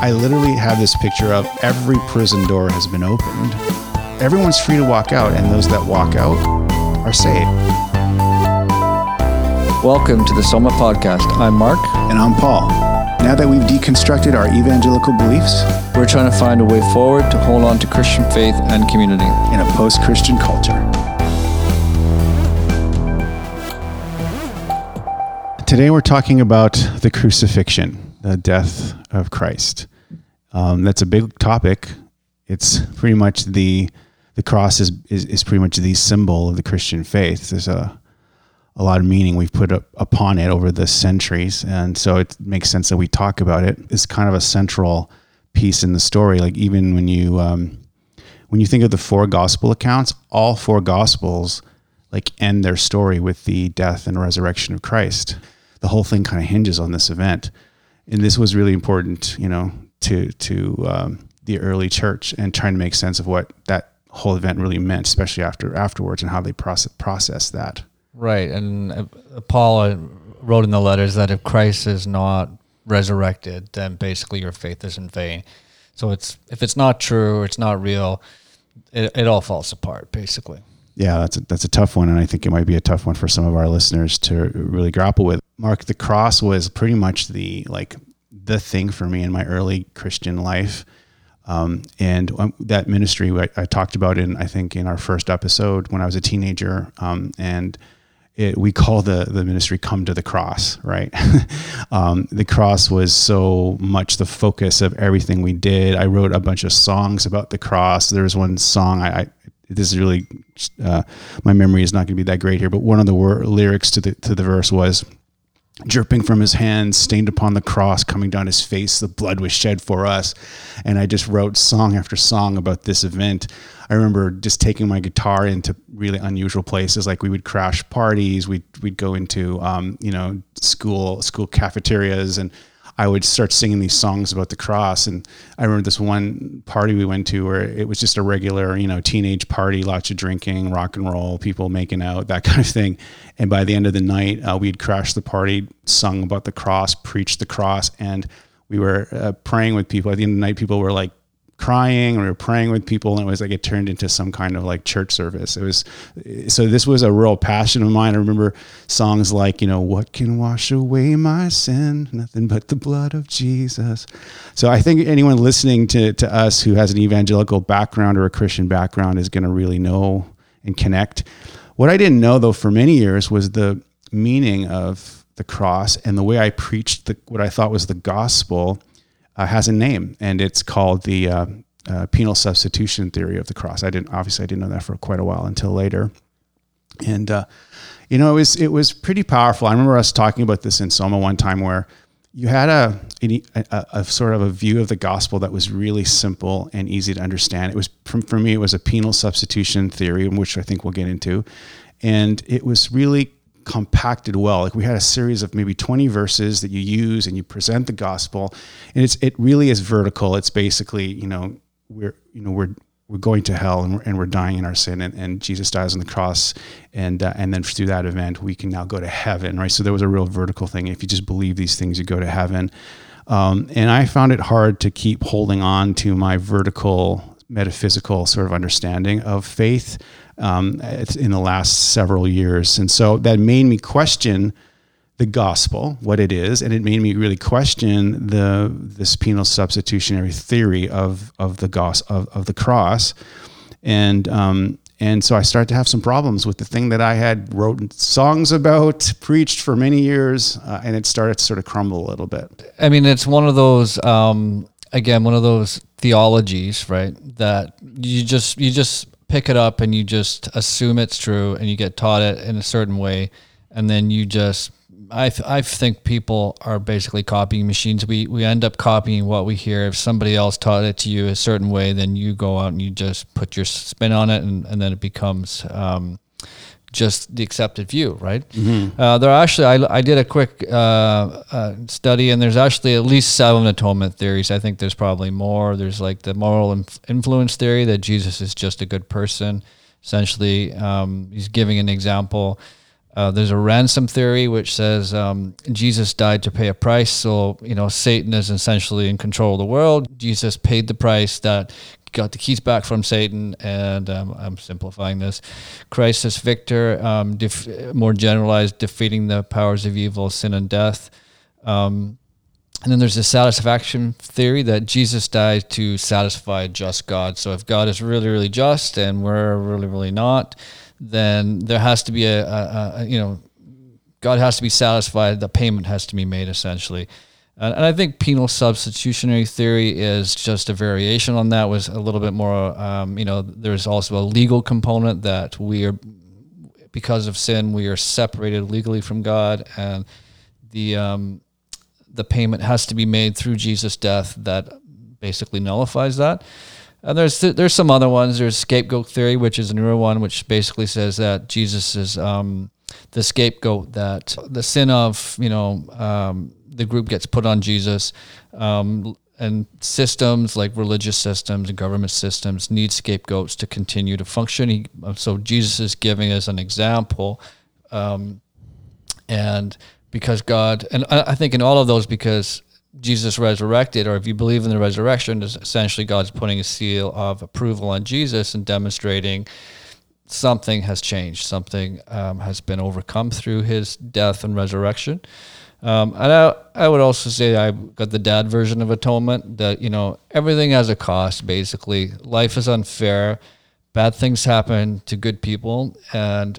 I literally have this picture of every prison door has been opened. Everyone's free to walk out, and those that walk out are saved. Welcome to the Soma Podcast. I'm Mark. And I'm Paul. Now that we've deconstructed our evangelical beliefs, we're trying to find a way forward to hold on to Christian faith and community in a post Christian culture. Today we're talking about the crucifixion, the death of Christ. Um, that's a big topic. It's pretty much the the cross is, is, is pretty much the symbol of the Christian faith. There's a a lot of meaning we've put up upon it over the centuries, and so it makes sense that we talk about it. It's kind of a central piece in the story. Like even when you um, when you think of the four gospel accounts, all four gospels like end their story with the death and resurrection of Christ. The whole thing kind of hinges on this event, and this was really important, you know, to to um, the early church and trying to make sense of what that whole event really meant, especially after afterwards and how they process process that. Right, and uh, Paul uh, wrote in the letters that if Christ is not resurrected, then basically your faith is in vain. So it's if it's not true, it's not real, it, it all falls apart basically. Yeah, that's a, that's a tough one, and I think it might be a tough one for some of our listeners to really grapple with. Mark, the cross was pretty much the like the thing for me in my early Christian life. Um, and um, that ministry I, I, talked about in, I think, in our first episode when I was a teenager. Um, and it, we call the, the ministry come to the cross, right? um, the cross was so much the focus of everything we did. I wrote a bunch of songs about the cross. There was one song I, I this is really uh, my memory is not going to be that great here, but one of the wor- lyrics to the to the verse was dripping from his hands, stained upon the cross, coming down his face, the blood was shed for us. And I just wrote song after song about this event. I remember just taking my guitar into really unusual places, like we would crash parties, we'd we'd go into um, you know school school cafeterias and I would start singing these songs about the cross. And I remember this one party we went to where it was just a regular, you know, teenage party, lots of drinking, rock and roll, people making out, that kind of thing. And by the end of the night, uh, we'd crashed the party, sung about the cross, preached the cross, and we were uh, praying with people. At the end of the night, people were like crying and we were praying with people and it was like it turned into some kind of like church service. It was so this was a real passion of mine. I remember songs like you know what can wash away my sin? Nothing but the blood of jesus. So i think anyone listening to, to us who has an evangelical background or a christian background is going to really know and connect. What i didn't know though for many years was the meaning of the cross and the way i preached the, what i thought was the gospel uh, has a name, and it's called the uh, uh, penal substitution theory of the cross. I didn't obviously I didn't know that for quite a while until later, and uh, you know it was it was pretty powerful. I remember us talking about this in Soma one time where you had a, a, a, sort of a view of the gospel that was really simple and easy to understand. It was for, for me, it was a penal substitution theory, which I think we'll get into, and it was really compacted well. Like we had a series of maybe 20 verses that you use and you present the gospel and it's it really is vertical. It's basically, you know, we're you know, we're we're going to hell and we're, and we're dying in our sin and, and Jesus dies on the cross and uh, and then through that event we can now go to heaven, right? So there was a real vertical thing. If you just believe these things, you go to heaven. Um, and I found it hard to keep holding on to my vertical metaphysical sort of understanding of faith um, in the last several years. And so that made me question the gospel, what it is, and it made me really question the this penal substitutionary theory of of the gos of, of the cross, and um, and so I started to have some problems with the thing that I had wrote songs about, preached for many years, uh, and it started to sort of crumble a little bit. I mean, it's one of those um, again, one of those theologies, right? That you just you just pick it up and you just assume it's true and you get taught it in a certain way and then you just I, th- I think people are basically copying machines. We we end up copying what we hear. If somebody else taught it to you a certain way, then you go out and you just put your spin on it, and, and then it becomes um, just the accepted view, right? Mm-hmm. Uh, there actually, I, I did a quick uh, uh, study, and there's actually at least seven atonement theories. I think there's probably more. There's like the moral inf- influence theory that Jesus is just a good person. Essentially, um, he's giving an example. Uh, there's a ransom theory which says um, Jesus died to pay a price, so you know Satan is essentially in control of the world. Jesus paid the price that got the keys back from Satan, and um, I'm simplifying this. Christ is victor, um, def- more generalized, defeating the powers of evil, sin, and death. Um, and then there's the satisfaction theory that Jesus died to satisfy a just God. So if God is really, really just and we're really, really not, then there has to be a, a, a you know, God has to be satisfied. The payment has to be made essentially. And, I think penal substitutionary theory is just a variation on that. Was a little bit more, um, you know, there's also a legal component that we are, because of sin, we are separated legally from God, and the um, the payment has to be made through Jesus' death that basically nullifies that. And there's there's some other ones. There's scapegoat theory, which is a newer one, which basically says that Jesus is um, the scapegoat, that the sin of you know um, the group gets put on Jesus, um, and systems like religious systems and government systems need scapegoats to continue to function. He, so Jesus is giving us an example, um, and because God, and I think in all of those, because Jesus resurrected, or if you believe in the resurrection, essentially God's putting a seal of approval on Jesus and demonstrating something has changed, something um, has been overcome through his death and resurrection. Um, and I, I would also say I got the dad version of atonement that, you know, everything has a cost, basically. Life is unfair. Bad things happen to good people. And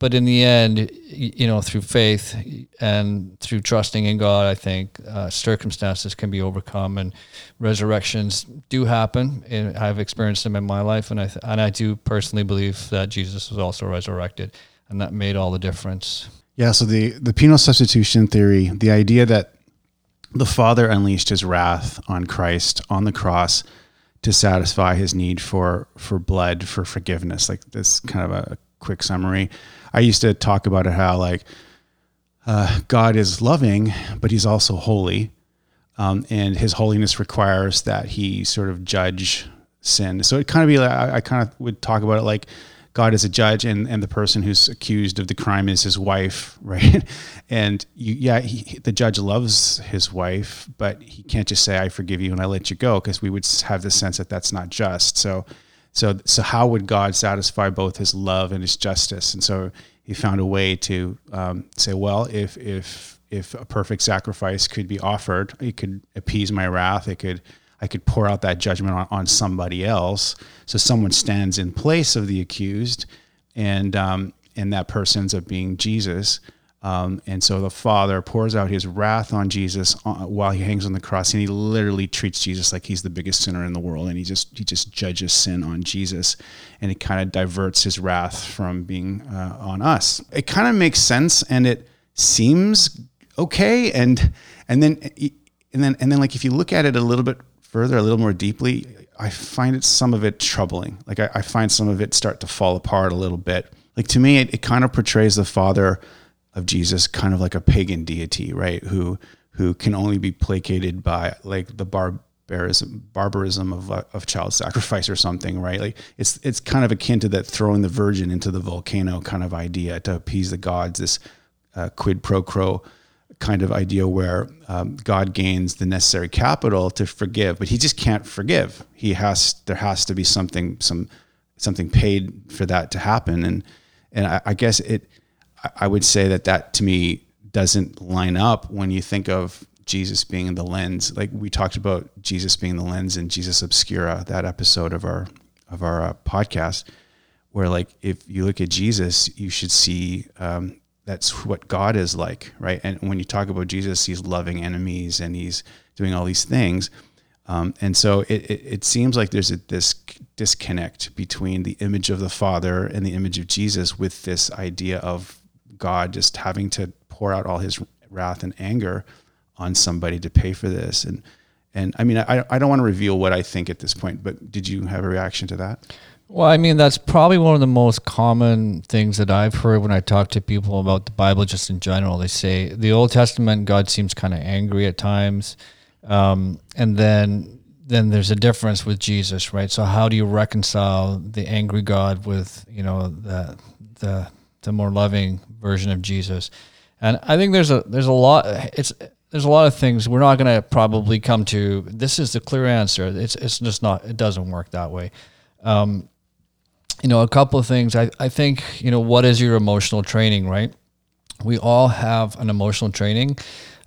but in the end, you know, through faith and through trusting in God, I think uh, circumstances can be overcome and resurrections do happen. And I've experienced them in my life, and I th- and I do personally believe that Jesus was also resurrected, and that made all the difference. Yeah. So the the penal substitution theory, the idea that the Father unleashed His wrath on Christ on the cross to satisfy His need for for blood for forgiveness, like this kind of a quick summary I used to talk about it how like uh, God is loving, but He's also holy, um, and His holiness requires that He sort of judge sin. So it kind of be like I, I kind of would talk about it like God is a judge, and and the person who's accused of the crime is his wife, right? and you, yeah, he, the judge loves his wife, but he can't just say I forgive you and I let you go because we would have the sense that that's not just. So so, so how would God satisfy both His love and His justice? And so He found a way to um, say, well, if if if a perfect sacrifice could be offered, it could appease my wrath. It could I could pour out that judgment on, on somebody else. So someone stands in place of the accused, and um, and that person ends up being Jesus. Um, and so the Father pours out his wrath on Jesus uh, while he hangs on the cross, and he literally treats Jesus like he's the biggest sinner in the world, and he just he just judges sin on Jesus, and it kind of diverts his wrath from being uh, on us. It kind of makes sense, and it seems okay, and and then and then and then like if you look at it a little bit further, a little more deeply, I find it some of it troubling. Like I, I find some of it start to fall apart a little bit. Like to me, it, it kind of portrays the Father of Jesus kind of like a pagan deity, right? Who who can only be placated by like the barbarism barbarism of of child sacrifice or something, right? Like it's it's kind of akin to that throwing the virgin into the volcano kind of idea to appease the gods. This uh, quid pro quo kind of idea where um, God gains the necessary capital to forgive, but he just can't forgive. He has there has to be something some something paid for that to happen, and and I, I guess it I would say that that to me doesn't line up when you think of Jesus being the lens. Like we talked about Jesus being the lens in Jesus Obscura, that episode of our of our uh, podcast, where like if you look at Jesus, you should see um, that's what God is like, right? And when you talk about Jesus, he's loving enemies and he's doing all these things. Um, and so it, it, it, seems like there's a, this disconnect between the image of the Father and the image of Jesus with this idea of God just having to pour out all his wrath and anger on somebody to pay for this. And and I mean, I, I don't want to reveal what I think at this point, but did you have a reaction to that? Well, I mean, that's probably one of the most common things that I've heard when I talk to people about the Bible, just in general. They say the Old Testament, God seems kind of angry at times. Um, and then then there's a difference with Jesus, right? So how do you reconcile the angry God with, you know, the the the more loving version of Jesus. And I think there's a there's a lot it's there's a lot of things we're not going to probably come to. This is the clear answer. It's it's just not. It doesn't work that way. Um, you know, a couple of things. I I think you know what is your emotional training, right? We all have an emotional training.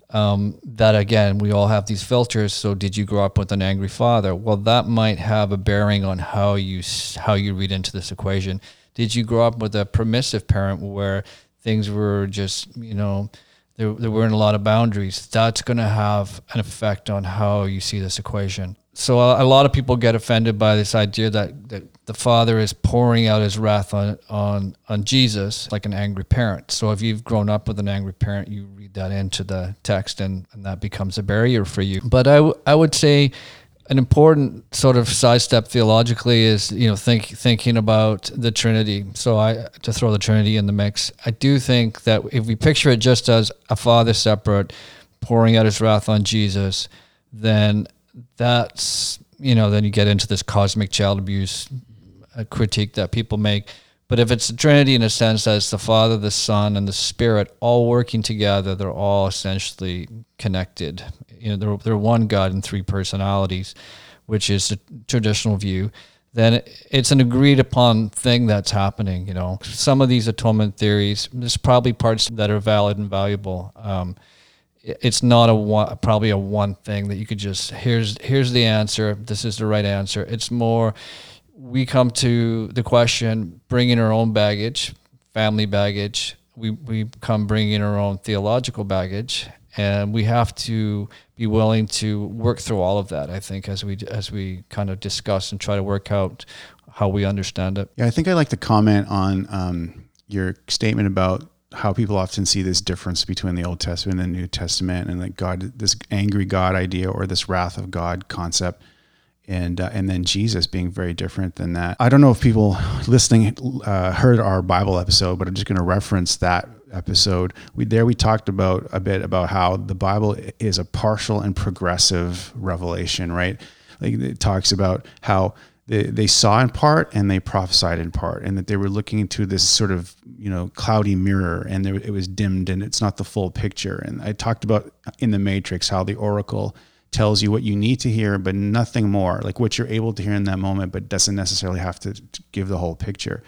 Um, that again, we all have these filters. So, did you grow up with an angry father? Well, that might have a bearing on how you how you read into this equation. Did you grow up with a permissive parent where things were just you know there, there weren't a lot of boundaries, that's going to have an effect on how you see this equation. So a, a, lot of people get offended by this idea that, that the father is pouring out his wrath on, on, on Jesus like an angry parent. So if you've grown up with an angry parent, you read that into the text and, and that becomes a barrier for you. But I, w- I would say an important sort of sidestep theologically is you know think thinking about the Trinity. So I to throw the Trinity in the mix. I do think that if we picture it just as a Father separate, pouring out His wrath on Jesus, then that's you know then you get into this cosmic child abuse uh, critique that people make. But if it's the Trinity in a sense that it's the Father, the Son, and the Spirit all working together, they're all essentially connected. You know, they're, they're one God in three personalities, which is the traditional view. Then it's an agreed upon thing that's happening. You know, some of these atonement theories, there's probably parts that are valid and valuable. Um, it's not a one, probably a one thing that you could just here's here's the answer. This is the right answer. It's more we come to the question bringing our own baggage, family baggage. We, we come bringing our own theological baggage, and we have to be willing to work through all of that. I think as we as we kind of discuss and try to work out how we understand it. Yeah, I think I'd like to comment on um, your statement about how people often see this difference between the Old Testament and the New Testament, and like God, this angry God idea or this wrath of God concept and uh, and then Jesus being very different than that. I don't know if people listening uh, heard our Bible episode, but I'm just going to reference that episode. We there we talked about a bit about how the Bible is a partial and progressive revelation, right? Like it talks about how they, they saw in part and they prophesied in part, and that they were looking into this sort of you know cloudy mirror, and there, it was dimmed, and it's not the full picture. And I talked about in the Matrix how the oracle tells you what you need to hear, but nothing more, like what you're able to hear in that moment, but doesn't necessarily have to, to give the whole picture.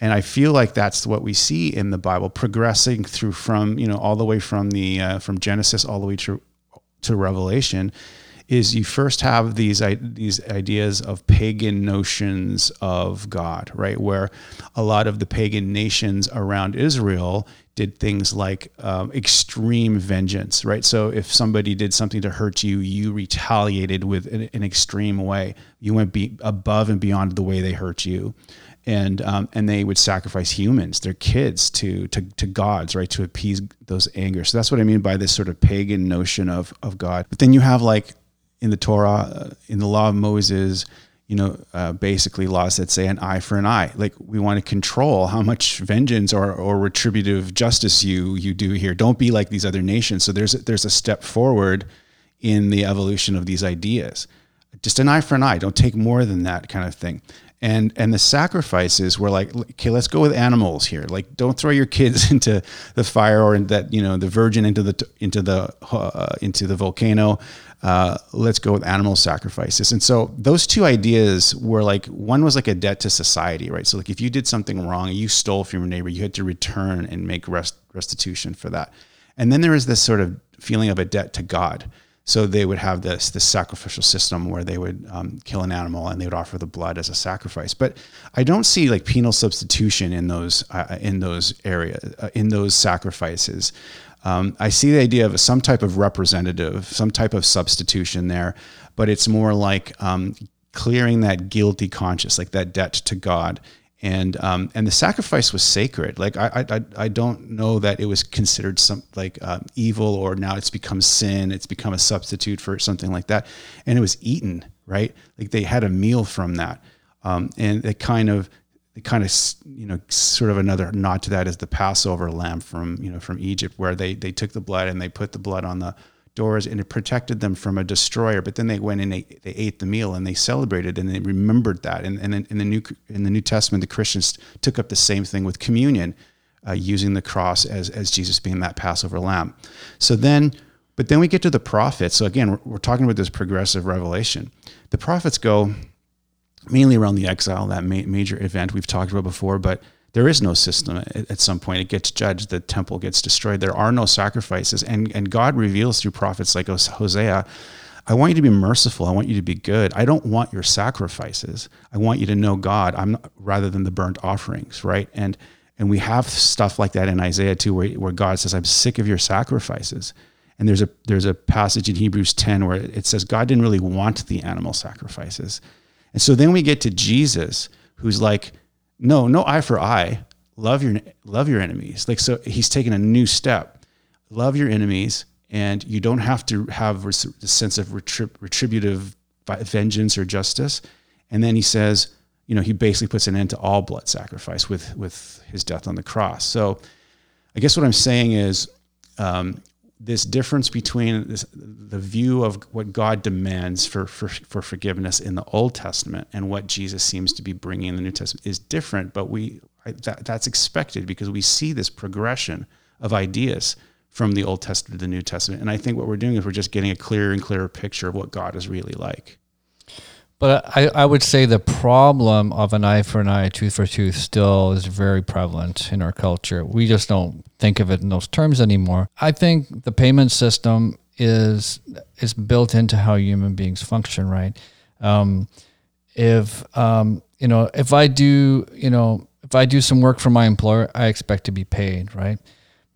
And I feel like that's what we see in the Bible, progressing through from you know all the way from the uh, from Genesis all the way to to Revelation, is you first have these these ideas of pagan notions of God, right? Where a lot of the pagan nations around Israel did things like um, extreme vengeance, right? So if somebody did something to hurt you, you retaliated with an, an extreme way. You went be above and beyond the way they hurt you, and um, and they would sacrifice humans, their kids, to to to gods, right, to appease those anger. So that's what I mean by this sort of pagan notion of of God. But then you have like in the Torah, uh, in the law of Moses you know, uh, basically laws that say an eye for an eye. Like we want to control how much vengeance or, or retributive justice you you do here. Don't be like these other nations. So there's there's a step forward in the evolution of these ideas. Just an eye for an eye. Don't take more than that kind of thing. And and the sacrifices were like, okay, let's go with animals here. Like, don't throw your kids into the fire or that you know the virgin into the into the uh, into the volcano uh, let's go with animal sacrifices. And so those two ideas were like one was like a debt to society, right? So like if you did something wrong, you stole from your neighbor, you had to return and make rest, restitution for that. And then there is this sort of feeling of a debt to God. So they would have this this sacrificial system where they would um, kill an animal and they would offer the blood as a sacrifice. But I don't see like penal substitution in those uh, in those areas uh, in those sacrifices. Um, I see the idea of some type of representative, some type of substitution there, but it's more like um, clearing that guilty conscience, like that debt to God. And um, and the sacrifice was sacred. Like I, I I don't know that it was considered some like uh, evil or now it's become sin. It's become a substitute for something like that. And it was eaten, right? Like they had a meal from that, um, and it kind of it kind of you know sort of another nod to that is the Passover lamb from you know from Egypt where they they took the blood and they put the blood on the doors and it protected them from a destroyer but then they went and they, they ate the meal and they celebrated and they remembered that and, and in the new in the New Testament the Christians took up the same thing with communion uh, using the cross as, as Jesus being that Passover lamb. So then, but then we get to the prophets. So again, we're, we're talking about this progressive revelation. The prophets go mainly around the exile, that ma- major event we've talked about before, but there is no system at, some point. It gets judged. The temple gets destroyed. There are no sacrifices. And and god reveals through prophets like hosea i want you to be merciful. I want you to be good. I don't want your sacrifices. I want you to know god. I'm not, rather than the burnt offerings right? And and we have stuff like that in isaiah too where, where god says i'm sick of your sacrifices. And there's a there's a passage in hebrews 10 where it says god didn't really want the animal sacrifices. And so then we get to jesus who's like no, no eye for eye. Love your love your enemies. Like so, he's taken a new step. Love your enemies, and you don't have to have a sense of retrib- retributive vengeance or justice. And then he says, you know, he basically puts an end to all blood sacrifice with with his death on the cross. So, I guess what I'm saying is, um, this difference between this, the view of what God demands for, for, for forgiveness in the Old Testament and what Jesus seems to be bringing in the New Testament is different, but we that, that's expected because we see this progression of ideas from the Old Testament to the New Testament. And I think what we're doing is we're just getting a clearer and clearer picture of what God is really like. But I, I would say the problem of an eye for an eye, a tooth for tooth, still is very prevalent in our culture. We just don't think of it in those terms anymore. I think the payment system is is built into how human beings function, right? Um, if um, you know, if I do, you know, if I do some work for my employer, I expect to be paid, right?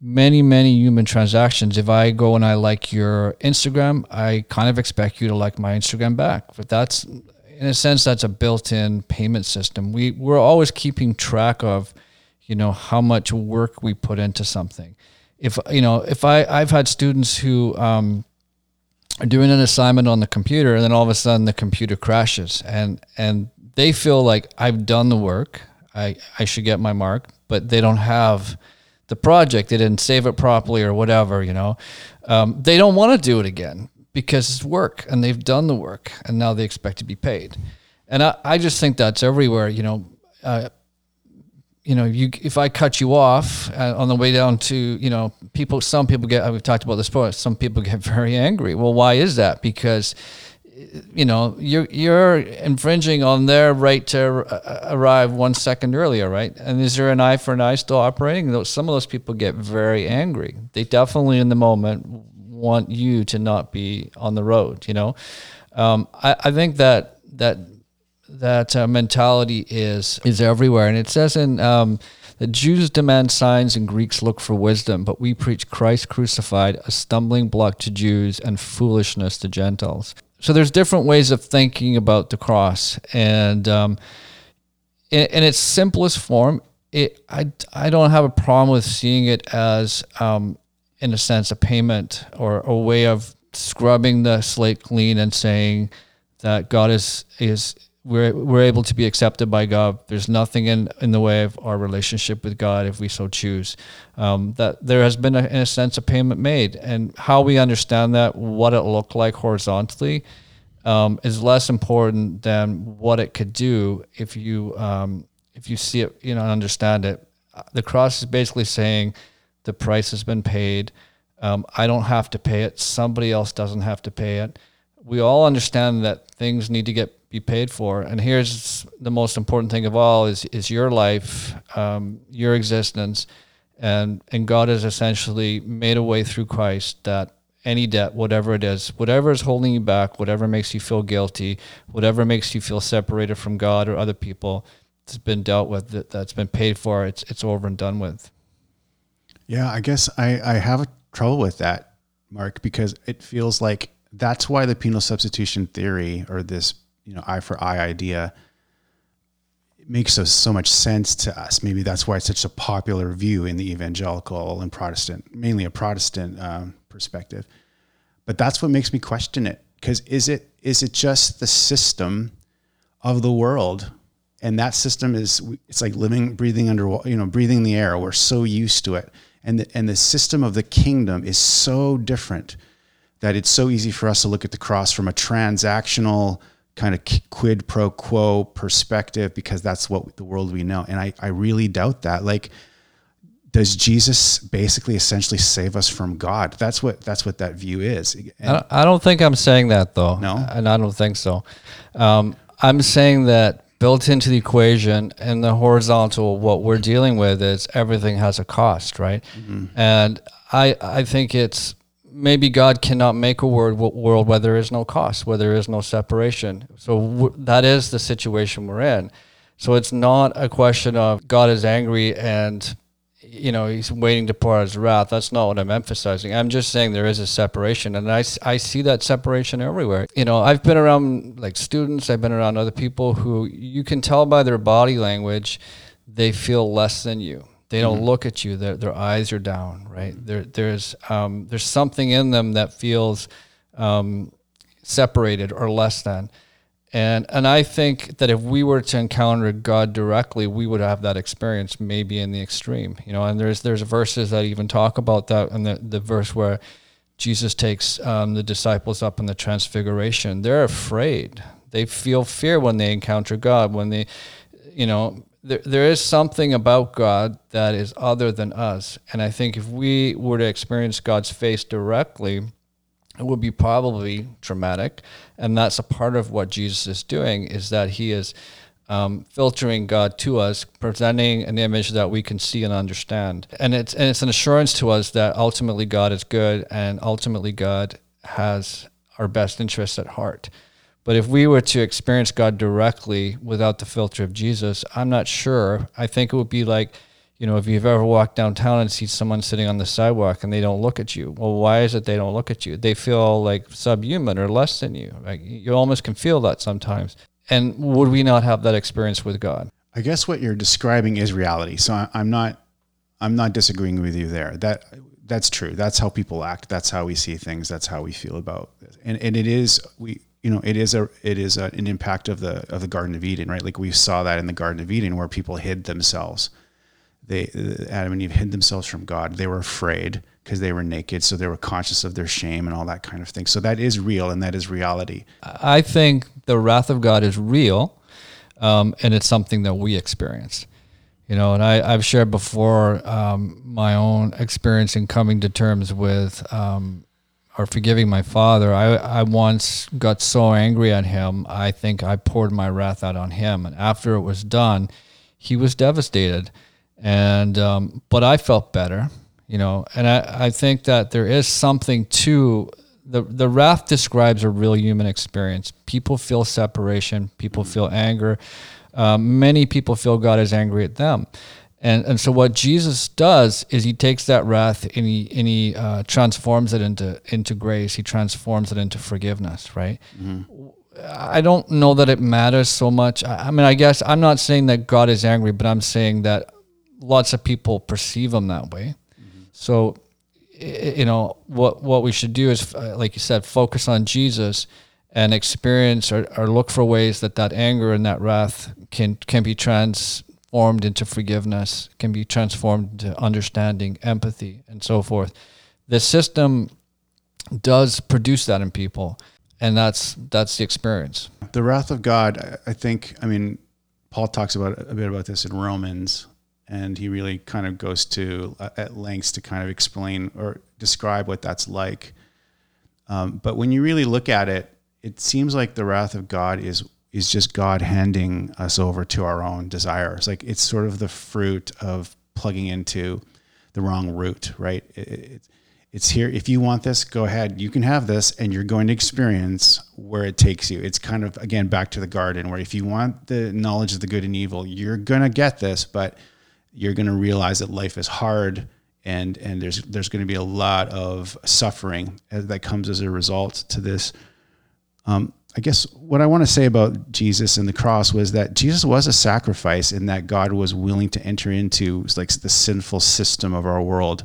Many, many human transactions. If I go and I like your Instagram, I kind of expect you to like my Instagram back. But that's in a sense, that's a built-in payment system. We we're always keeping track of, you know, how much work we put into something. If you know, if I I've had students who um, are doing an assignment on the computer, and then all of a sudden the computer crashes, and and they feel like I've done the work. I I should get my mark, but they don't have the project. They didn't save it properly or whatever. You know, um, they don't want to do it again because it's work and they've done the work and now they expect to be paid. And I, I just think that's everywhere, you know, uh, you know, you, if I cut you off uh, on the way down to, you know, people, some people get, we've talked about this before, some people get very angry. Well, why is that? Because, you know, you're, you're infringing on their right to uh, arrive one second earlier, right? And is there an eye for an eye still operating? Some of those people get very angry. They definitely, in the moment, want you to not be on the road. You know, um, I, I think that that that uh, mentality is is everywhere, and it says in um, the Jews demand signs and Greeks look for wisdom, but we preach Christ crucified, a stumbling block to Jews and foolishness to Gentiles. So there's different ways of thinking about the cross, and um, in, in, its simplest form, it I, I don't have a problem with seeing it as um, in a sense, a payment or a way of scrubbing the slate clean and saying that God is is we're we're able to be accepted by God. There's nothing in in the way of our relationship with God if we so choose. Um, that there has been, a, in a sense, a payment made, and how we understand that, what it looked like horizontally, um, is less important than what it could do if you um, if you see it, you know, understand it. The cross is basically saying the price has been paid. Um, I don't have to pay it. Somebody else doesn't have to pay it. We all understand that things need to get be paid for. And here's the most important thing of all: is is your life, um, your existence, and and God has essentially made a way through Christ that any debt, whatever it is, whatever is holding you back, whatever makes you feel guilty, whatever makes you feel separated from God or other people, it's been dealt with. That's been paid for. It's it's over and done with. Yeah, I guess I, I have trouble with that, Mark, because it feels like that's why the penal substitution theory or this, you know, eye for eye idea it makes so, so much sense to us. Maybe that's why it's such a popular view in the evangelical and Protestant, mainly a Protestant um, perspective. But that's what makes me question it. Because is it is it just the system of the world and that system is it's like living breathing under you know breathing the air we're so used to it and the, and the system of the kingdom is so different that it's so easy for us to look at the cross from a transactional kind of quid pro quo perspective because that's what the world we know and I, I really doubt that like does Jesus basically essentially save us from God? That's what that's what that view is. I don't, I don't think I'm saying that though. No? and I don't think so. Um, I'm saying that built into the equation and the horizontal, what we're dealing with is everything has a cost, right? And I I think it's maybe God cannot make a word, world where there is no cost, where there is no separation. So w- that is the situation we're in. So it's not a question of God is angry and you know he's waiting to pour out his wrath. That's not what I'm emphasizing. I'm just saying there is a separation, and I, I see that separation everywhere. You know, I've been around like students. I've been around other people who you can tell by their body language they feel less than you. They don't look at you. Their their eyes are down. Right there. There's um, there's something in them that feels um, separated or less than. And and I think that if we were to encounter God directly, we would have that experience maybe in the extreme. You know, and there's there's verses that even talk about that and the, the verse where Jesus takes um, the disciples up in the transfiguration. They're afraid. They feel fear when they encounter God, when they you know, there, there is something about God that is other than us. And I think if we were to experience God's face directly, it would be probably traumatic. And that's a part of what jesus is doing is that he is um, filtering god to us presenting an image that we can see and understand. And it's and it's an assurance to us that ultimately god is good and ultimately god has our best interests at heart but if we were to experience god directly without the filter of jesus i'm not sure i think it would be like you know, if you've ever walked downtown and see someone sitting on the sidewalk and they don't look at you, well, why is it they don't look at you? They feel like subhuman or less than you. Like you almost can feel that sometimes. And would we not have that experience with God? I guess what you're describing is reality. So I'm not, I'm not disagreeing with you there. That that's true. That's how people act. That's how we see things. That's how we feel about it. And and it is we you know it is a it is a, an impact of the of the Garden of Eden, right? Like we saw that in the Garden of Eden where people hid themselves. They Adam and Eve hid themselves from God. They were afraid because they were naked, so they were conscious of their shame and all that kind of thing. So that is real and that is reality. I think the wrath of God is real, um, and it's something that we experience. You know, and I, I've shared before um, my own experience in coming to terms with um, or forgiving my father. I, I once got so angry at him, I think I poured my wrath out on him. And after it was done, he was devastated. And, um, but I felt better, you know, and I, I think that there is something to the, the wrath describes a real human experience. People feel separation, people feel anger. Um, many people feel God is angry at them. And, and so what Jesus does is he takes that wrath and he, and he uh, transforms it into, into grace. He transforms it into forgiveness, right? I don't know that it matters so much. I, I mean, I guess I'm not saying that God is angry, but I'm saying that lots of people perceive him that way. So, you know, what, what we should do is, uh, like you said, focus on Jesus and experience or, or look for ways that that anger and that wrath can, can be transformed into forgiveness, can be transformed into understanding, empathy, and so forth. The system does produce that in people, and that's that's the experience. the wrath of God, I- I think, I mean, Paul talks about a bit about this in Romans, and he really kind of goes to uh, at lengths to kind of explain or describe what that's like. Um, but when you really look at it, it seems like the wrath of God is is just God handing us over to our own desires. Like it's sort of the fruit of plugging into the wrong root, right? It, it, it's here. If you want this, go ahead. You can have this, and you're going to experience where it takes you. It's kind of again back to the garden, where if you want the knowledge of the good and evil, you're gonna get this, but you're gonna realize that life is hard, and and there's there's going to be a lot of suffering that comes as a result to this. Um, I guess what I want to say about Jesus and the cross was that Jesus was a sacrifice, in that God was willing to enter into like the sinful system of our world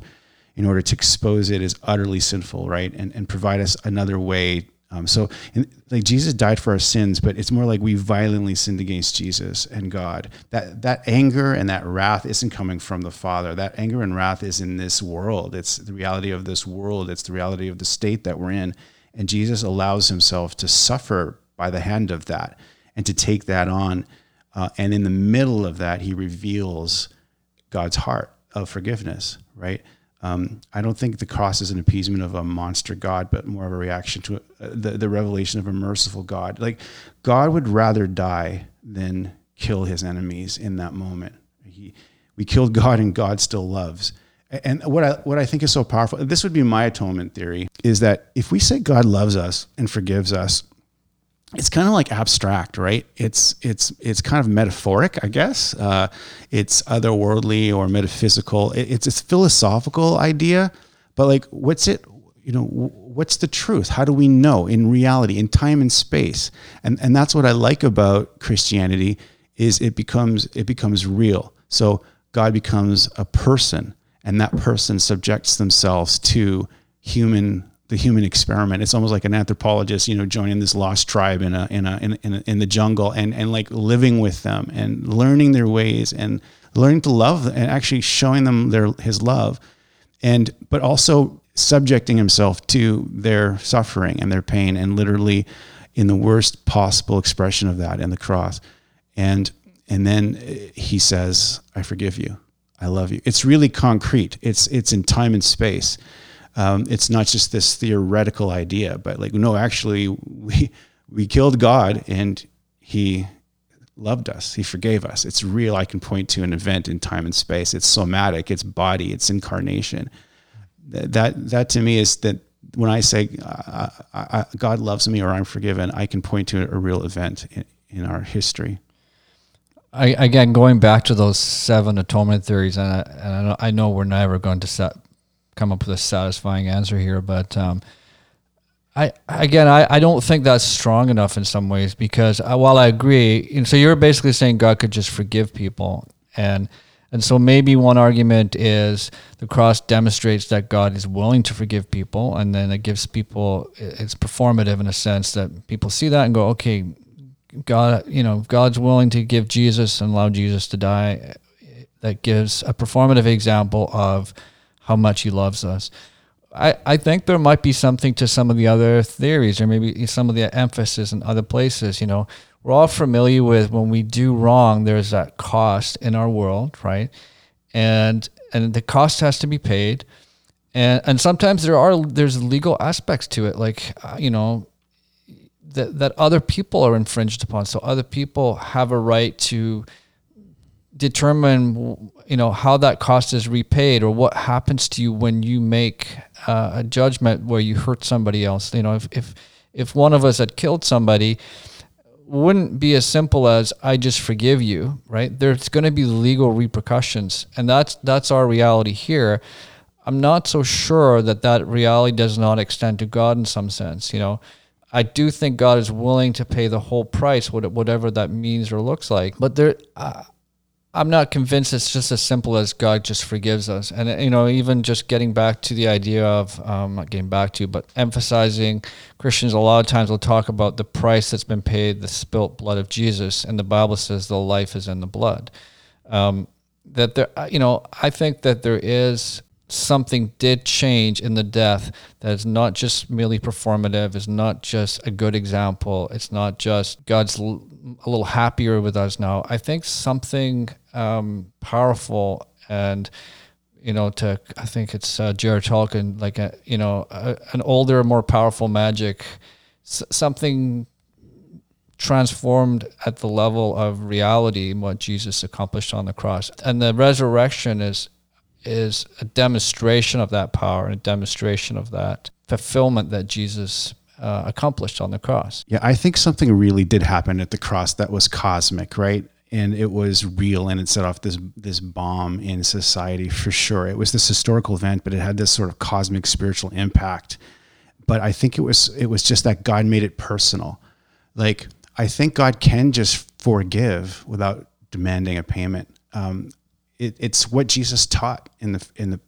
in order to expose it as utterly sinful, right? And, and provide us another way. Um, so, in, like Jesus died for our sins, but it's more like we violently sinned against Jesus and God. That that anger and that wrath isn't coming from the Father. That anger and wrath is in this world. It's the reality of this world. It's the reality of the state that we're in. And Jesus allows himself to suffer by the hand of that and to take that on. Uh, and in the middle of that, he reveals God's heart of forgiveness, right? Um, I don't think the cross is an appeasement of a monster God, but more of a reaction to uh, the, the revelation of a merciful God. Like God would rather die than kill his enemies in that moment. He, we killed God and God still loves. And what I, what I think is so powerful, this would be my atonement theory, is that if we say God loves us and forgives us, it's kind of like abstract, right? It's it's it's kind of metaphoric, I guess. Uh, it's otherworldly or metaphysical. It, it's a philosophical idea, but like, what's it? You know, what's the truth? How do we know in reality, in time and space? And and that's what I like about Christianity is it becomes it becomes real. So God becomes a person, and that person subjects themselves to human the human experiment. It's almost like an anthropologist, you know, joining this lost tribe in a in a in in, in the jungle and and like living with them and learning their ways and learning to love them and actually showing them their his love, and but also subjecting himself to their suffering and their pain and literally in the worst possible expression of that in the cross, and and then he says, "I forgive you." I love you. It's really concrete. It's it's in time and space um, it's not just this theoretical idea, but like, no, actually, we we killed God and He loved us. He forgave us. It's real. I can point to an event in time and space. It's somatic. It's body. It's incarnation. That that, that to me is that when I say uh, I, I, God loves me or I'm forgiven, I can point to a real event in, in our history. I, again, going back to those seven atonement theories, and I, and I know, we're never going to set come up with a satisfying answer here, but um, I again I, I don't think that's strong enough in some ways because uh, while I agree, and so you're basically saying God could just forgive people, and and so maybe one argument is the cross demonstrates that God is willing to forgive people, and then it gives people it's performative in a sense that people see that and go, okay, God, you know, God's willing to give Jesus and allow Jesus to die. That gives a performative example of how much he loves us. I, I think there might be something to some of the other theories or maybe some of the emphasis in other places. You know, we're all familiar with when we do wrong, there's that cost in our world, right? And and the cost has to be paid. And and sometimes there are there's legal aspects to it, like uh, you know, that that other people are infringed upon. So other people have a right to determine you know how that cost is repaid or what happens to you when you make uh, a judgment where you hurt somebody else you know if, if if one of us had killed somebody wouldn't be as simple as I just forgive you, right? There's going to be legal repercussions, and that's that's our reality here. I'm not so sure that that reality does not extend to God in some sense. You know, I do think God is willing to pay the whole price, whatever that means or looks like. But there, uh, I'm not convinced it's just as simple as God just forgives us. And, you know, even just getting back to the idea of, um, not getting back to, but emphasizing Christians a lot of times will talk about the price that's been paid, the spilt blood of Jesus. And the Bible says the life is in the blood. Um, that there, uh, you know, I think that there is something did change in the death that is not just merely performative, is not just a good example, it's not just God's l- a little happier with us now. I think something um, powerful and you know to I think it's uh, J.R.R. Tolkien like a you know a, an older, more powerful magic, s- something transformed at the level of reality what Jesus accomplished on the cross, and the resurrection is is a demonstration of that power and a demonstration of that fulfillment that Jesus uh, accomplished on the cross. Yeah, I think something really did happen at the cross that was cosmic, right? And it was real, and it set off this this bomb in society for sure. It was this historical event, but it had this sort of cosmic spiritual impact. But I think it was it was just that God made it personal. Like I think God can just forgive without demanding a payment. Um, it, it's what Jesus taught in the in the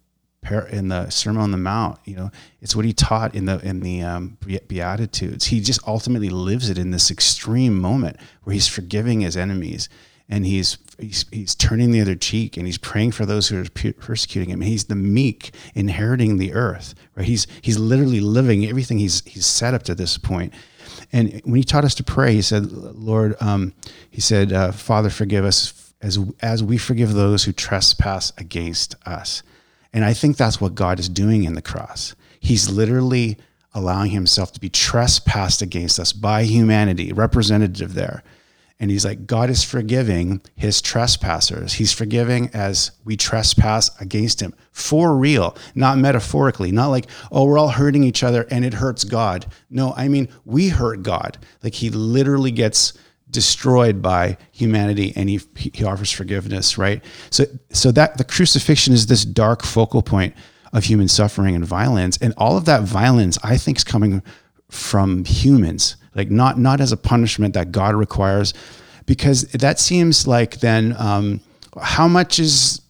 in the Sermon on the Mount. You know, it's what he taught in the in the um, Beatitudes. He just ultimately lives it in this extreme moment where he's forgiving his enemies and he's he's, he's turning the other cheek and he's praying for those who are persecuting him. he's the meek inheriting the earth. Right? He's he's literally living everything he's he's set up to this point. And when he taught us to pray, he said, "Lord," um, he said, uh, "Father, forgive us." As as we forgive those who trespass against us. And I think that's what God is doing in the cross. He's literally allowing himself to be trespassed against us by humanity, representative there. And he's like, God is forgiving his trespassers. He's forgiving as we trespass against him for real, not metaphorically, not like, oh, we're all hurting each other and it hurts God. No, I mean, we hurt God. Like he literally gets destroyed by humanity and he, he offers forgiveness, right? So, so that the crucifixion is this dark focal point of human suffering and violence. And all of that violence, I think, is coming from humans like not not as a punishment that God requires, because that seems like then um, how much is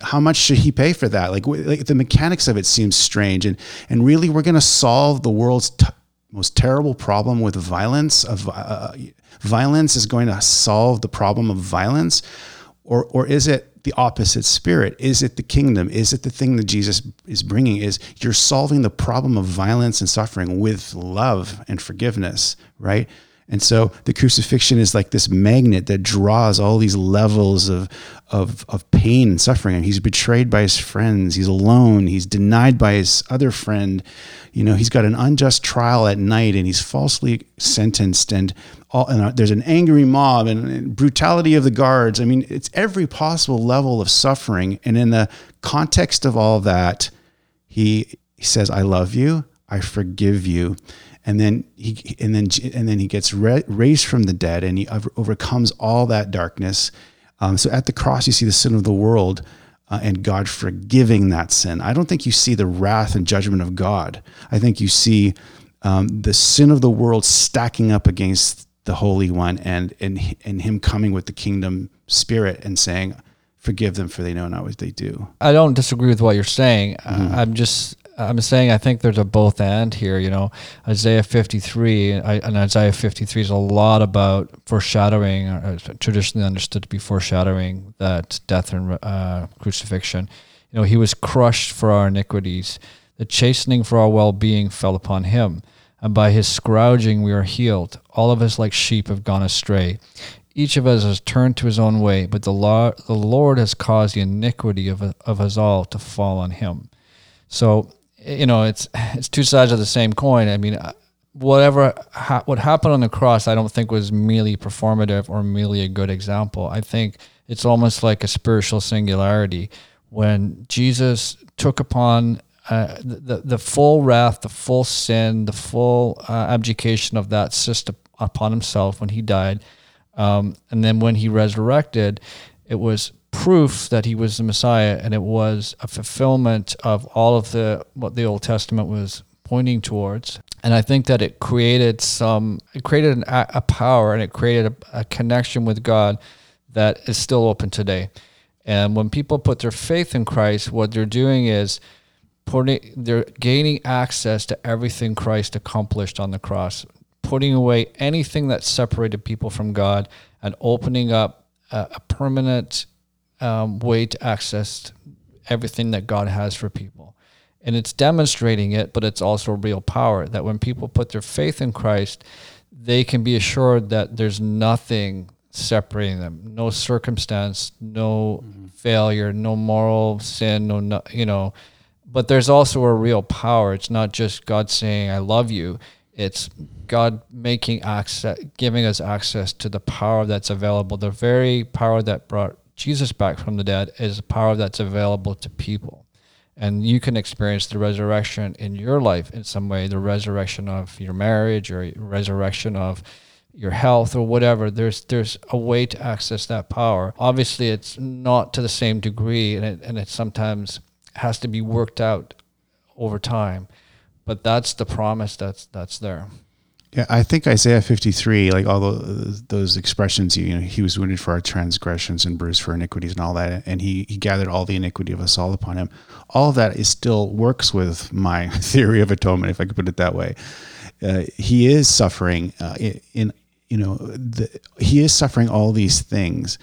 how much should he pay for that? Like, like the mechanics of it seems strange, and and really we're going to solve the world's t- most terrible problem with violence. Of uh, violence is going to solve the problem of violence, or or is it the opposite spirit? Is it the kingdom? Is it the thing that Jesus is bringing? Is you're solving the problem of violence and suffering with love and forgiveness, right? And so the crucifixion is like this magnet that draws all these levels of, of, of pain and suffering. And he's betrayed by his friends. He's alone. He's denied by his other friend. You know, he's got an unjust trial at night and he's falsely sentenced. And, all, and uh, there's an angry mob and, and brutality of the guards. I mean, it's every possible level of suffering. And in the context of all that, he, he says, I love you. I forgive you and then he and then and then he gets raised from the dead and he overcomes all that darkness um, so at the cross you see the sin of the world uh, and god forgiving that sin. I don't think you see the wrath and judgment of god. I think you see um, the sin of the world stacking up against the holy one and and and him coming with the kingdom spirit and saying forgive them for they know not what they do. I don't disagree with what you're saying. Mm-hmm. i'm just I'm saying I think there's a both and here. You know, Isaiah 53 and Isaiah 53 is a lot about foreshadowing, uh, traditionally understood to be foreshadowing that death and uh, crucifixion. You know, he was crushed for our iniquities. The chastening for our well-being fell upon him, and by his scourging we are healed. All of us, like sheep, have gone astray. Each of us has turned to his own way, but the, law, the Lord has caused the iniquity of, of us all to fall on him. So you know, it's it's two sides of the same coin. I mean, uh, whatever ha- what happened on the cross, I don't think was merely performative or merely a good example. I think it's almost like a spiritual singularity when Jesus took upon uh, the the full wrath, the full sin, the full uh, abdication of that system upon himself when he died, um, and then when he resurrected, it was proof that he was the Messiah, and it was a fulfillment of all of the what the Old Testament was pointing towards. And I think that it created some, it created an, a power, and it created a, a connection with God that is still open today. And when people put their faith in Christ, what they're doing is putting, they're gaining access to everything Christ accomplished on the cross, putting away anything that separated people from God, and opening up a, a permanent um, way to access everything that God has for people. And it's demonstrating it, but it's also real power that when people put their faith in Christ, they can be assured that there's nothing separating them no circumstance no mm-hmm. failure no moral sin no, no you know but there's also a real power it's not just god saying i love you it's god making access giving us access to the power that's available the very power that brought Jesus back from the dead is a power that's available to people. And you can experience the resurrection in your life in some way, the resurrection of your marriage or resurrection of your health or whatever. There's there's a way to access that power. Obviously, it's not to the same degree, and it and it sometimes has to be worked out over time. But that's the promise that's that's there. Yeah, I think Isaiah 53, like all the, those expressions, you know, he was wounded for our transgressions and bruised for iniquities and all that. And he, he gathered all the iniquity of us all upon him. All of that is still works with my theory of atonement, if I could put it that way. Uh, he is suffering uh, in, you know, the, he is suffering all these things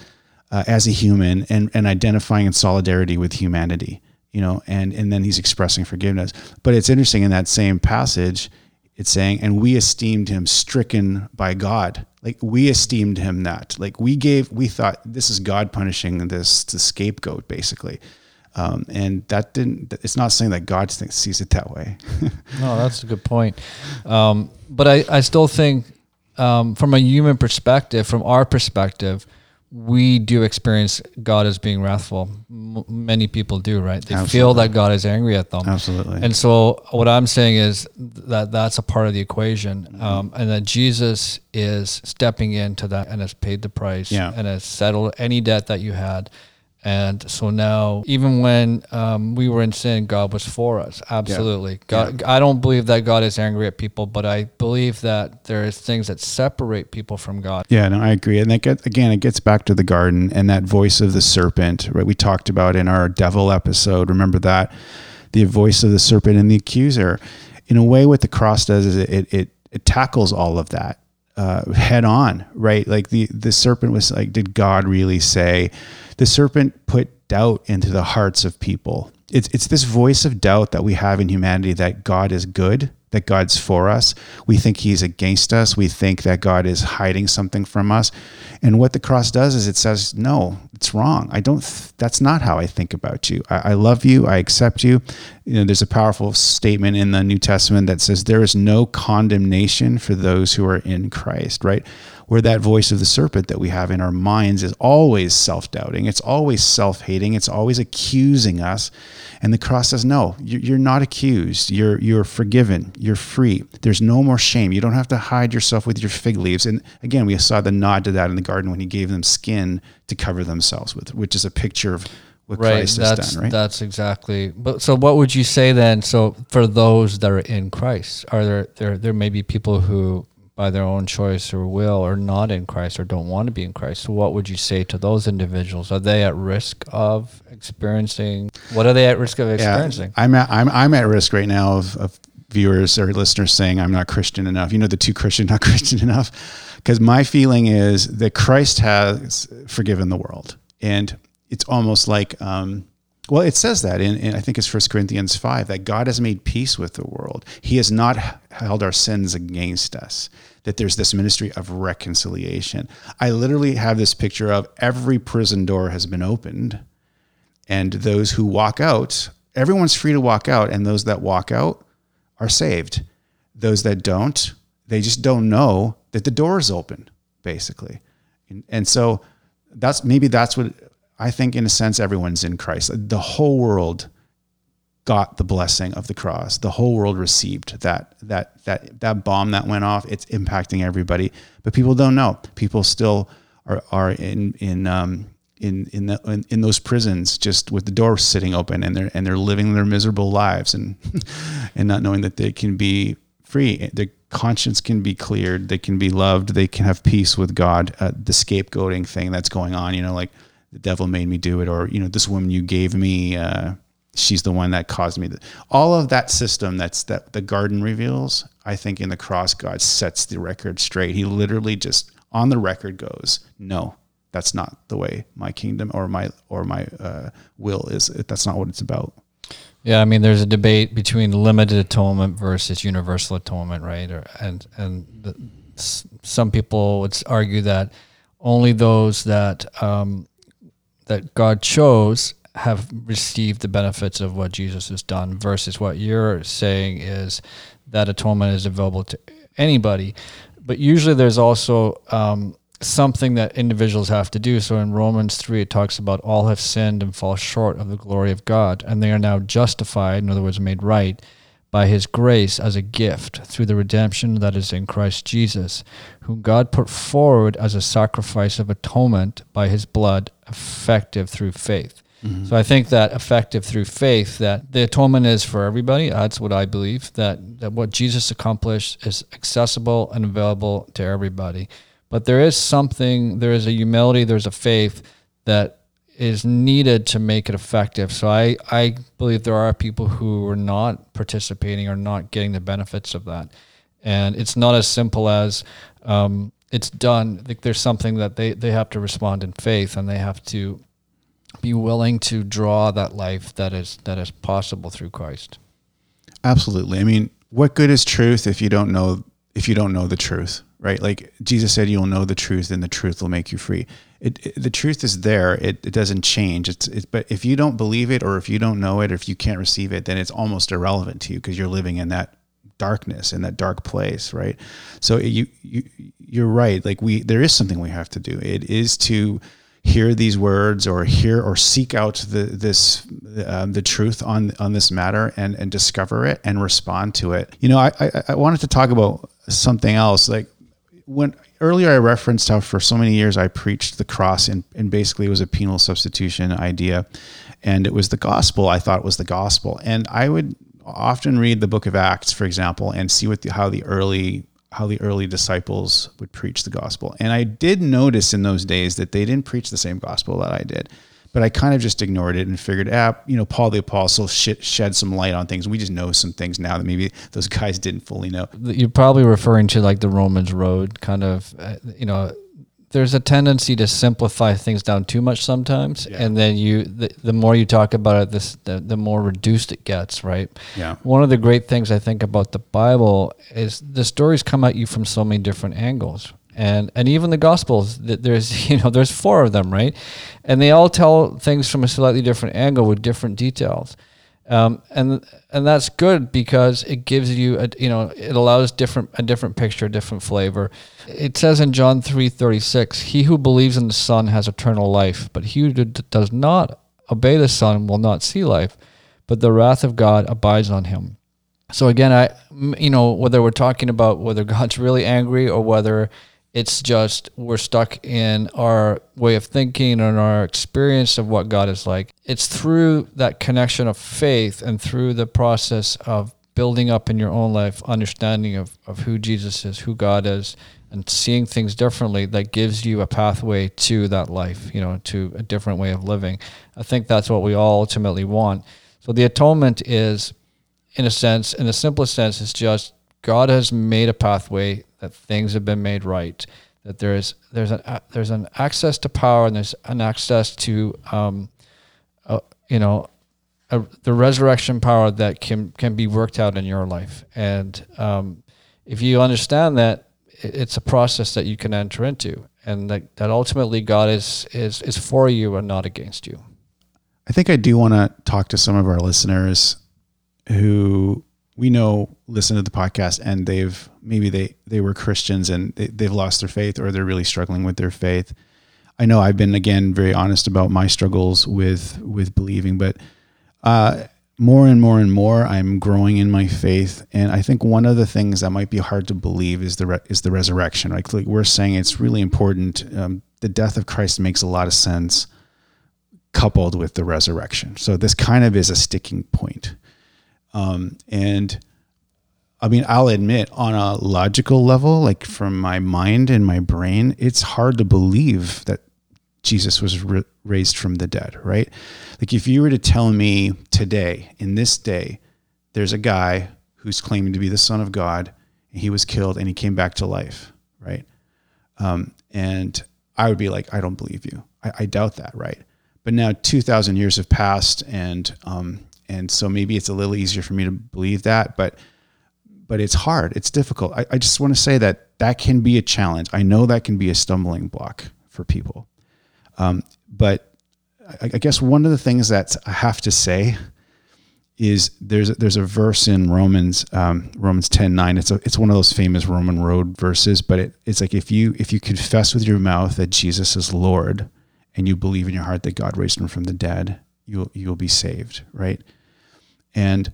uh, as a human and, and identifying in solidarity with humanity, you know, and, and then he's expressing forgiveness. But it's interesting in that same passage, it's saying, and we esteemed him stricken by God. Like we esteemed him that. Like we gave, we thought this is God punishing this the scapegoat, basically. Um, and that didn't. It's not saying that God sees it that way. no, that's a good point. Um, but I, I still think, um, from a human perspective, from our perspective, we do experience God as being wrathful. M- many people do, right? They Absolutely. feel that God is angry at them. Absolutely. And so, what I'm saying is that that's a part of the equation, mm-hmm. um, and that Jesus is stepping into that and has paid the price yeah. and has settled any debt that you had. And so now, even when um, we were in sin, God was for us. Absolutely. Yeah. God, yeah. I don't believe that God is angry at people, but I believe that there is things that separate people from God. Yeah, no, I agree. And that gets, again, it gets back to the garden and that voice of the serpent, right? We talked about in our devil episode. Remember that the voice of the serpent and the accuser. In a way, what the cross does is it it, it tackles all of that uh, head on, right? Like the the serpent was like, did God really say? The serpent put doubt into the hearts of people. It's it's this voice of doubt that we have in humanity that God is good that God's for us. We think He's against us. We think that God is hiding something from us. And what the cross does is it says, no, it's wrong. I don't, th- that's not how I think about you. I, I love you. I accept you. You know, there's a powerful statement in the New Testament that says, there is no condemnation for those who are in Christ, right? where that voice of the serpent that we have in our minds is always self doubting, it's always self hating, it's always accusing us. And the cross says, No, you're not accused. You're, you're forgiven. You're free. There's no more shame. You don't have to hide yourself with your fig leaves. And again, we saw the nod to that in the garden when he gave them skin to cover themselves with, which is a picture of what right, Christ has done, right? That's exactly. But so, what would you say then? So, for those that are in Christ, are there there there may be people who by their own choice or will are not in Christ or don't want to be in Christ. So what would you say to those individuals? Are they at risk of experiencing what are they at risk of experiencing? Yeah, I'm at I'm I'm at risk right now of, of viewers or listeners saying I'm not Christian enough. You know the too Christian, not Christian enough. Because my feeling is that Christ has forgiven the world. And it's almost like um, well, it says that in, in, I think it's First Corinthians 5 that God has made peace with the world. He has not held our sins against us. That there's this ministry of reconciliation. I literally have this picture of every prison door has been opened, and those who walk out, everyone's free to walk out, and those that walk out are saved. Those that don't, they just don't know that the door is open, basically. And, and so that's maybe that's what I think, in a sense, everyone's in Christ. The whole world got the blessing of the cross. The whole world received that that that that bomb that went off. It's impacting everybody, but people don't know. People still are are in in um, in in, the, in, in those prisons just with the doors sitting open and they're and they're living their miserable lives and and not knowing that they can be free. Their conscience can be cleared. They can be loved. They can have peace with God. Uh, the scapegoating thing that's going on, you know, like the devil made me do it, or you know, this woman you gave me, uh, she's the one that caused me. All of that system that's that the garden reveals. I think in the cross, God sets the record straight. He literally just on the record goes, no, that's not the way my kingdom or my or my uh, will is. That's not what it's about. Yeah, I mean, there's a debate between limited atonement versus universal atonement, right? Or, and and the, some people would argue that only those that um, that God chose have received the benefits of what Jesus has done versus what you're saying is that atonement is available to anybody. But usually there's also um, something that individuals have to do. So in Romans 3, it talks about all have sinned and fall short of the glory of God, and they are now justified, in other words, made right by his grace as a gift through the redemption that is in Christ Jesus, whom God put forward as a sacrifice of atonement by his blood, effective through faith. Mm-hmm. So I think that effective through faith, that the atonement is for everybody. That's what I believe, that, that what Jesus accomplished is accessible and available to everybody. But there is something, there is a humility, there's a faith that is needed to make it effective. So I, I believe there are people who are not participating or not getting the benefits of that. And it's not as simple as um, it's done. Like there's something that they, they have to respond in faith and they have to be willing to draw that life that is that is possible through Christ. Absolutely. I mean, what good is truth if you don't know if you don't know the truth, right? Like Jesus said, you'll know the truth, and the truth will make you free. It, it, the truth is there. It, it doesn't change. It's, it's but if you don't believe it, or if you don't know it, or if you can't receive it, then it's almost irrelevant to you because you're living in that darkness in that dark place right? So you, you you're right. Like we there is something we have to do. It is to hear these words or hear or seek out the this um, the truth on on this matter and and discover it and respond to it. You know I, I i wanted to talk about something else. Like when earlier I referenced how for so many years I preached the cross and, and basically it was a penal substitution idea. And it was the gospel. I thought was the gospel. And I would often read the book of Acts, for example, and see what the, how the early how the early disciples would preach the gospel. And I did notice in those days that they didn't preach the same gospel that I did. But I kind of just ignored it and figured, ah, you know, Paul the apostle shed some light on things. We just know some things now that maybe those guys didn't fully know. You're probably referring to like the Romans road kind of, uh, you know, there's a tendency to simplify things down too much sometimes yeah. and then you the, the more you talk about it this the, the more reduced it gets right yeah one of the great things i think about the bible is the stories come at you from so many different angles and and even the gospels there's you know there's four of them right and they all tell things from a slightly different angle with different details um, and and that's good because it gives you a you know it allows different a different picture, a different flavor. It says in John three thirty six, "He who believes in the Son has eternal life, but he who does not obey the Son will not see life, but the wrath of God abides on him." So again, I you know whether we're talking about whether God's really angry or whether it's just we're stuck in our way of thinking and our experience of what God is like. It's through that connection of faith and through the process of building up in your own life understanding of, of who Jesus is, who God is, and seeing things differently that gives you a pathway to that life, you know, to a different way of living. I think that's what we all ultimately want. So the atonement is, in a sense, in the simplest sense, is just God has made a pathway that things have been made right, that there is there's an uh, there's an access to power and there's an access to um, uh, you know a, the resurrection power that can can be worked out in your life, and um, if you understand that, it's a process that you can enter into, and that, that ultimately God is is is for you and not against you. I think I do want to talk to some of our listeners who we know listen to the podcast and they've maybe they they were Christians and they, they've lost their faith or they're really struggling with their faith. I know I've been again very honest about my struggles with with believing, but uh, more and more and more I'm growing in my faith, and I think one of the things that might be hard to believe is the re- is the resurrection. Like, like we're saying, it's really important. Um, the death of Christ makes a lot of sense, coupled with the resurrection. So this kind of is a sticking point. Um, and I mean, I'll admit on a logical level, like from my mind and my brain, it's hard to believe that Jesus was re- raised from the dead, right? Like if you were to tell me today, in this day, there's a guy who's claiming to be the son of God and he was killed and he came back to life, right? Um, and I would be like, I don't believe you. I, I doubt that, right? But now 2,000 years have passed and um, and so maybe it's a little easier for me to believe that but but it's hard. It's difficult. I, I just want to say that that can be a challenge. I know that can be a stumbling block for people. Um, but I, I, guess one of the things that i have to say is there's there's a verse in romans um, romans 10 9 it's a, it's one of those famous roman road verses but it, it's like if you if you confess with your mouth that jesus is lord and you believe in your heart that god raised him from the dead you'll you'll be saved right? And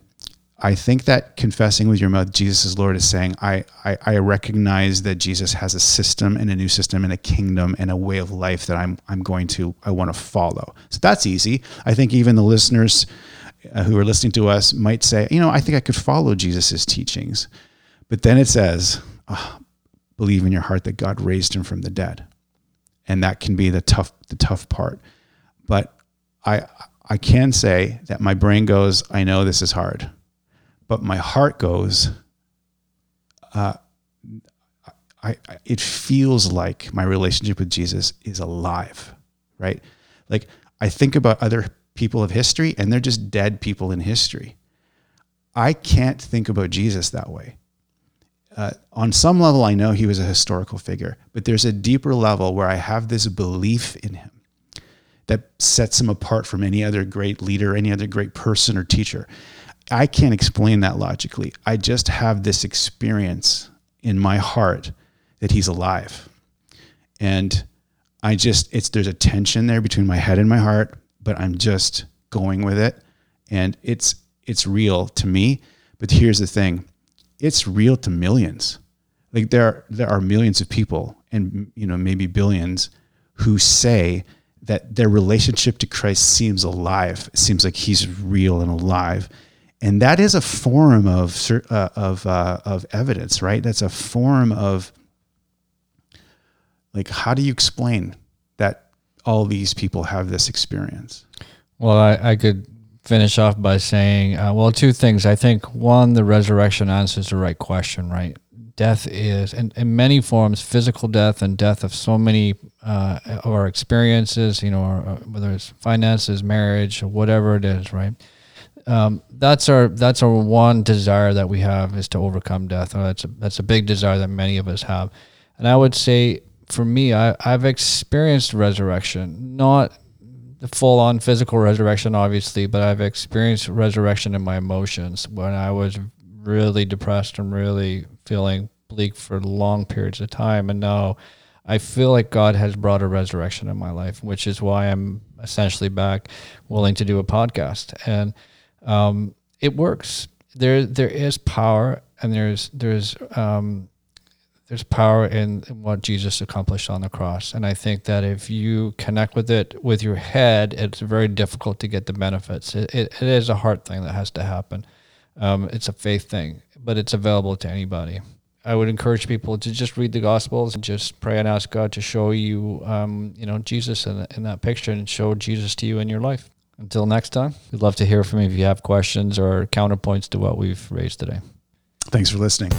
I think that confessing with your mouth Jesus is Lord is saying, I, I, I, recognize that Jesus has a system and a new system and a kingdom and a way of life that I'm, I'm going to, I want to follow. So that's easy. I think even the listeners uh, who are listening to us might say, you know, I think I could follow Jesus's teachings. But then it says, oh, believe in your heart that God raised him from the dead. And that can be the tough, the tough part. But I, I can say that my brain goes, I know this is hard, but my heart goes, uh, I, I, it feels like my relationship with Jesus is alive, right? Like I think about other people of history and they're just dead people in history. I can't think about Jesus that way. Uh, on some level, I know he was a historical figure, but there's a deeper level where I have this belief in him that sets him apart from any other great leader, any other great person or teacher. I can't explain that logically. I just have this experience in my heart that he's alive. And I just, it's, there's a tension there between my head and my heart, but I'm just going with it. And it's, it's real to me. But here's the thing it's real to millions. Like there, there are millions of people and, you know, maybe billions who say that their relationship to Christ seems alive. It seems like he's real and alive. And that is a form of, uh, of, uh, of evidence, right? That's a form of, like, how do you explain that all these people have this experience? Well, I, I could finish off by saying, uh, well, two things. I think one, the resurrection answers the right question, right? Death is, in, in many forms, physical death and death of so many uh, our experiences, you know, or, uh, whether it's finances, marriage, or whatever it is, right? Um, that's our that's our one desire that we have is to overcome death. Uh, that's a, that's a big desire that many of us have, and I would say for me, I, I've experienced resurrection, not the full on physical resurrection, obviously, but I've experienced resurrection in my emotions when I was really depressed and really feeling bleak for long periods of time. And now I feel like God has brought a resurrection in my life, which is why I'm essentially back willing to do a podcast. And um, it works. There, there is power and there's, there's, um, there's power in, in, what Jesus accomplished on the cross. And I think that if you connect with it with your head, it's very difficult to get the benefits. It, it, it is a heart thing that has to happen. Um, it's a faith thing, but it's available to anybody. I would encourage people to just read the Gospels and just pray and ask God to show you, um, you know, Jesus in, in that picture and show Jesus to you in your life. Until next time, we'd love to hear from you if you have questions or counterpoints to what we've raised today. Thanks for listening.